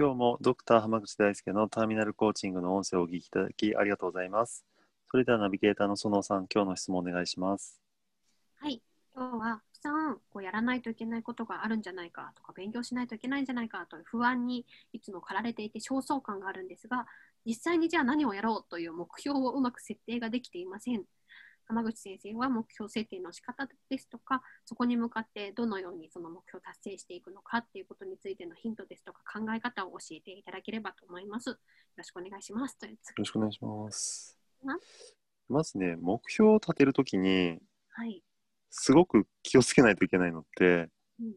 今日もドクター濱口大輔のターミナルコーチングの音声をお聞きいただきありがとうございます。それではナビゲーターの園さん今日の質問お願いします。はい、今日はたくさんこうやらないといけないことがあるんじゃないかとか勉強しないといけないんじゃないかという不安にいつも駆られていて焦燥感があるんですが実際にじゃあ何をやろうという目標をうまく設定ができていません。浜口先生は目標設定の仕方ですとかそこに向かってどのようにその目標を達成していくのかっていうことについてのヒントですとか考え方を教えていただければと思います。よろしくお願いします。よろしくお願いします。なまずね目標を立てるときにはい、すごく気をつけないといけないのってうん。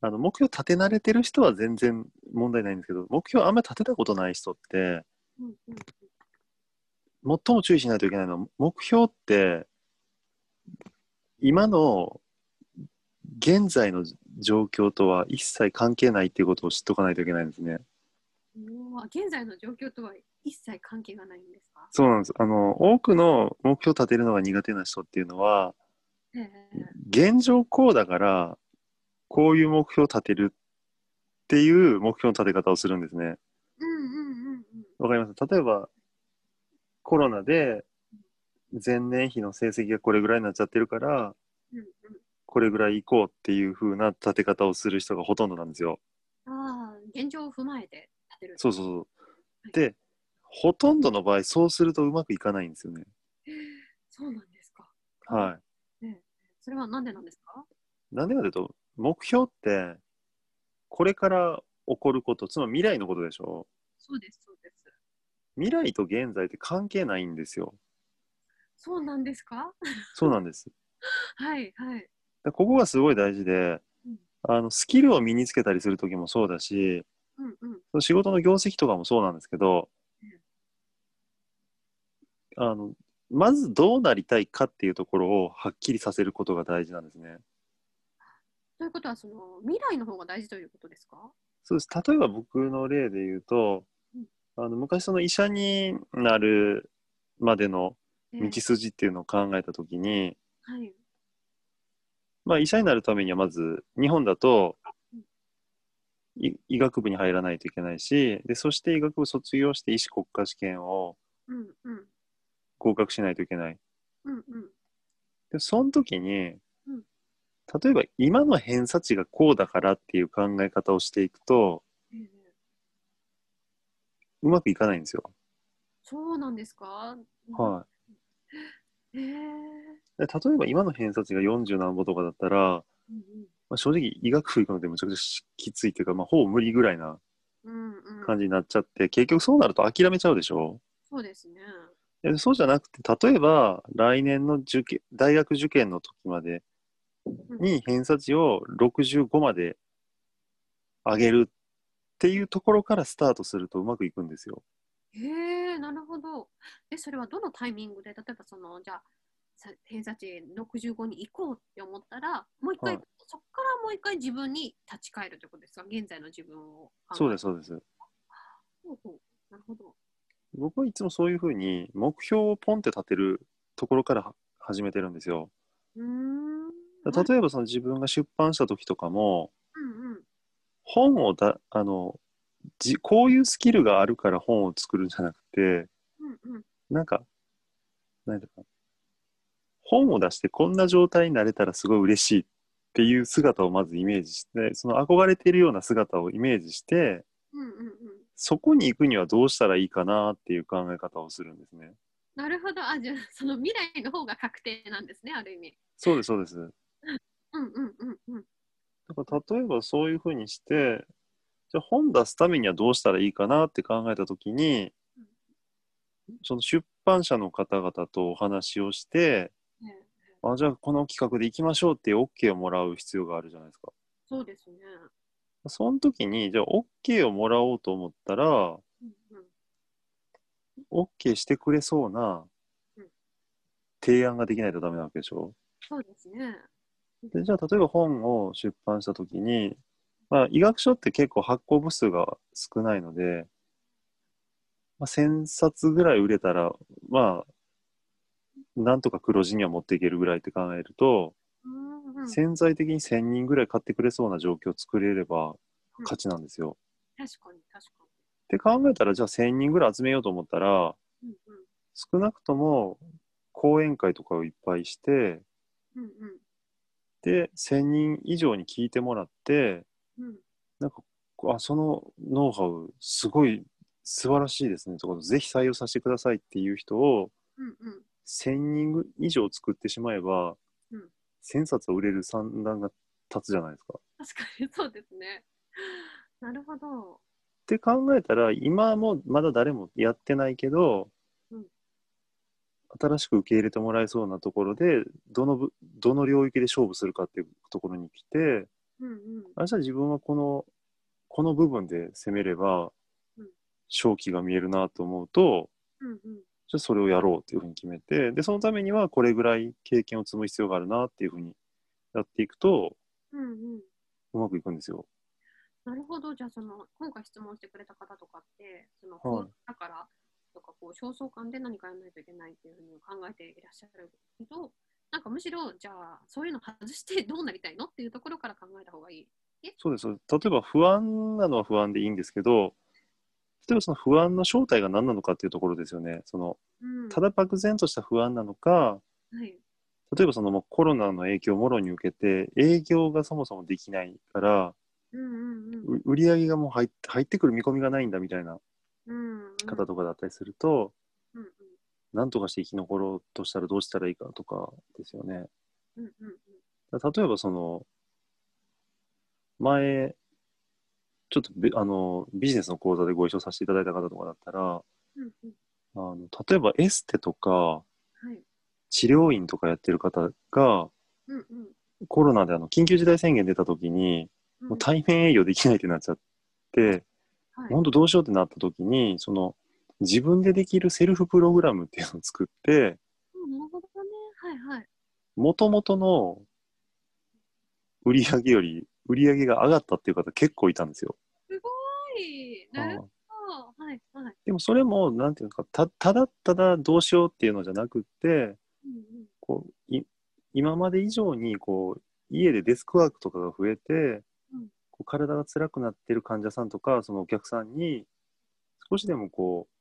あの目標立て慣れてる人は全然問題ないんですけど目標あんまり立てたことない人ってうんうん。最も注意しないといけないのは目標って今の現在の状況とは一切関係ないっていうことを知っとかないといけないんですね。うわ現在の状況とは一切関係がないんですか？そうなんです。あの多くの目標を立てるのが苦手な人っていうのはええ現状こうだからこういう目標を立てるっていう目標の立て方をするんですね。うんうんうんうんわかります？例えばコロナで前年比の成績がこれぐらいになっちゃってるからうんうんこれぐらい行こうっていう風な立て方をする人がほとんどなんですよ。ああ、現状を踏まえて立てる。そうそうそう。で、ほとんどの場合、そうするとうまくいかないんですよね。そうなんですか。はそれはなんでなんですか？い。なんでかというと、目標って、これから起こること、つまり未来のことでしょ？そうです、そうです。未来と現在って関係ないんですよ。そうなんですか？そうなんです。はい、はい。でここがすごい大事でうん、あのスキルを身につけたりするときもそうだし、うんうん。その仕事の業績とかもそうなんですけどうん、あのまずどうなりたいかっていうところをはっきりさせることが大事なんですね。ということは、その未来の方が大事ということですか？そうです例えば僕の例で言うとうん、あの昔その医者になるまでの道筋っていうのを考えたときに、はい。まあ、医者になるためにはまず日本だとい医学部に入らないといけないしでそして医学部卒業して医師国家試験を。合格しないといけないうんうん。でその時に、うん例えば今の偏差値がこうだからっていう考え方をしていくとええうまくいかないんですよ。そうなんですか？はええ例えば今の偏差値が40何歩とかだったら、うんまあ、正直医学部行くのでむちゃくちゃしきついっていうか、まあ、ほぼ無理ぐらいなうん。うんうん。感じになっちゃって、結局そうなると諦めちゃうでしょ？そうですね。でそうじゃなくて例えば来年の受験大学受験の時までに偏差値を65まで上げるっていうところからスタートするとうまくいくんですよ。へえ、なるほど。え、それはどのタイミングで、例えばその、じゃあ、さ偏差値65に行こうって思ったら、もう一回、はいそこからもう一回自分に立ち返るということですか？現在の自分を考え。そうですすそうです。ほうほうなるほど。僕はいつもそういうふうに目標をポンって立てるところからは始めてるんですよ。うーん。例えばその自分が出版した時とかもうんうん。本をだあのじこういうスキルがあるから本を作るんじゃなくてうんうん。なんかなんていうか本を出してこんな状態になれたらすごい嬉しいっていう姿をまずイメージしてその憧れているような姿をイメージしてうんうんうん。そこに行くにはどうしたらいいかなっていう考え方をするんですね。なるほど。あ、じゃあ、その未来の方が確定なんですね、ある意味。そうですそうです。うんうんうんうん。だから例えばそういうふうにしてじゃあ本出すためにはどうしたらいいかなって考えた時にその出版社の方々とお話をしてええあじゃあこの企画で行きましょうって OK をもらう必要があるじゃないですか。そうですね。その時に、じゃあ OK をもらおうと思ったら、うんうん。OK してくれそうなうん提案ができないとダメなわけでしょ？そうですね。でじゃあ例えば本を出版した時に、まあ、医学書って結構発行部数が少ないので、まあ、1000冊ぐらい売れたらまあなんとか黒字には持っていけるぐらいって考えると、うんうん、潜在的に1000人ぐらい買ってくれそうな状況を作れれば勝ちなんですよ。確かに確かって考えたらじゃあ1000人ぐらい集めようと思ったらに。うん少なくとも講演会とかをいっぱいしてうんうんで1000人以上に聞いてもらってうんうんなんかあそのノウハウすごい素晴らしいですねとかぜひ採用させてくださいっていう人をうんうん1000人以上作ってしまえば、うん1000冊は売れる算段が立つじゃないですか。確かにそうですね。なるほど。って考えたら今もまだ誰もやってないけど、うん新しく受け入れてもらえそうなところでどのぶどの領域で勝負するかっていうところに来てうんうんあじゃあ自分はこのこの部分で攻めればうん勝機が見えるなと思うとうんうんじゃあそれをやろうっていうふうに決めてでそのためにはこれぐらい経験を積む必要があるなっていうふうにやっていくとうんうん。うまくいくんですよ。なるほど。じゃあ、その、今回質問してくれた方とかって、その、はいだから、とか、こう、焦燥感で何かやらないといけないっていうふうに考えていらっしゃるけど、しろ、じゃあ、そういうの外してどうなりたいの？っていうところから考えた方がいい。そうです。例えば不安なのは不安でいいんですけど、例えばその不安の正体が何なのかっていうところですよね。そのうん。ただ漠然とした不安なのか、はい。例えばそのもうコロナの影響をもろに受けて、営業がそもそもできないから、うんうんうん。う売り上げがもう入って入ってくる見込みがないんだみたいな。方とかだったりすると。何とかして生き残ろうとしたらどうしたらいいかとかですよね。うんうんうん。だから例えばその、前、ちょっとべあのビジネスの講座でご一緒させていただいた方とかだったら、うんうん。あの例えばエステとかはい。治療院とかやってる方がうんうん。コロナであの緊急事態宣言出た時にうんもう対面営業できないってなっちゃって、はい。本当どうしようってなった時にその自分でできるセルフプログラムっていうのを作ってうんなるほどね。はいはい。元々の売り上げより売り上げが上がったっていう方結構いたんですよ。すごい。なるあほど。はいはい。でもそれもなんていうのかたただただどうしようっていうのじゃなくってうんうん。こうい今まで以上にこう家でデスクワークとかが増えて、うんこう体が辛くなってる患者さんとかそのお客さんに少しでもこう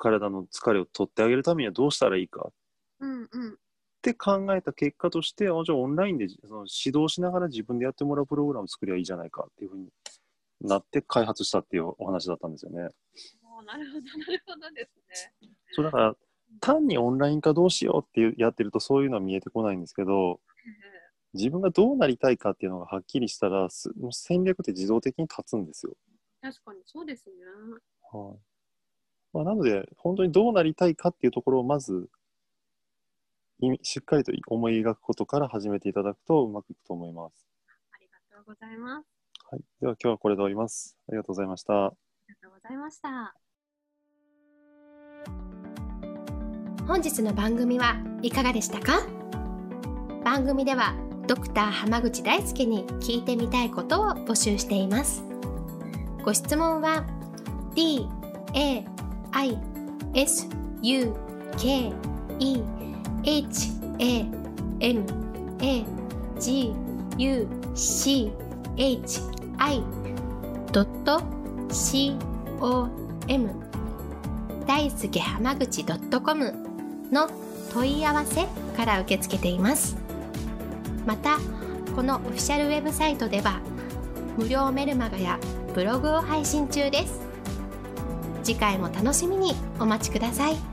体の疲れを取ってあげるためにはどうしたらいいかっうんうん。て考えた結果としてあじゃあオンラインでその指導しながら自分でやってもらうプログラム作りゃいいじゃないかっていうふうになって開発したっていうお話だったんですよね。なるほど、なるほどですね。そうだから単にオンライン化どうしようっていうやってるとそういうのは見えてこないんですけど自分がどうなりたいかっていうのがはっきりしたらすもう戦略って自動的に立つんですよ。確かにそうですね。はいまあ、なので本当にどうなりたいかっていうところをまずいしっかりと思い描くことから始めていただくとうまくいくと思います。ありがとうございます。はい、では今日はこれで終わります。ありがとうございました。ありがとうございました。本日の番組はいかがでしたか？番組ではドクター濱口大輔に聞いてみたいことを募集していますご質問は d a i s u k e h a m a g u c h i c o m 大輔濱口 .com の問い合わせから受け付けています。またこのオフィシャルウェブサイトでは無料メルマガやブログを配信中です。次回も楽しみにお待ちください。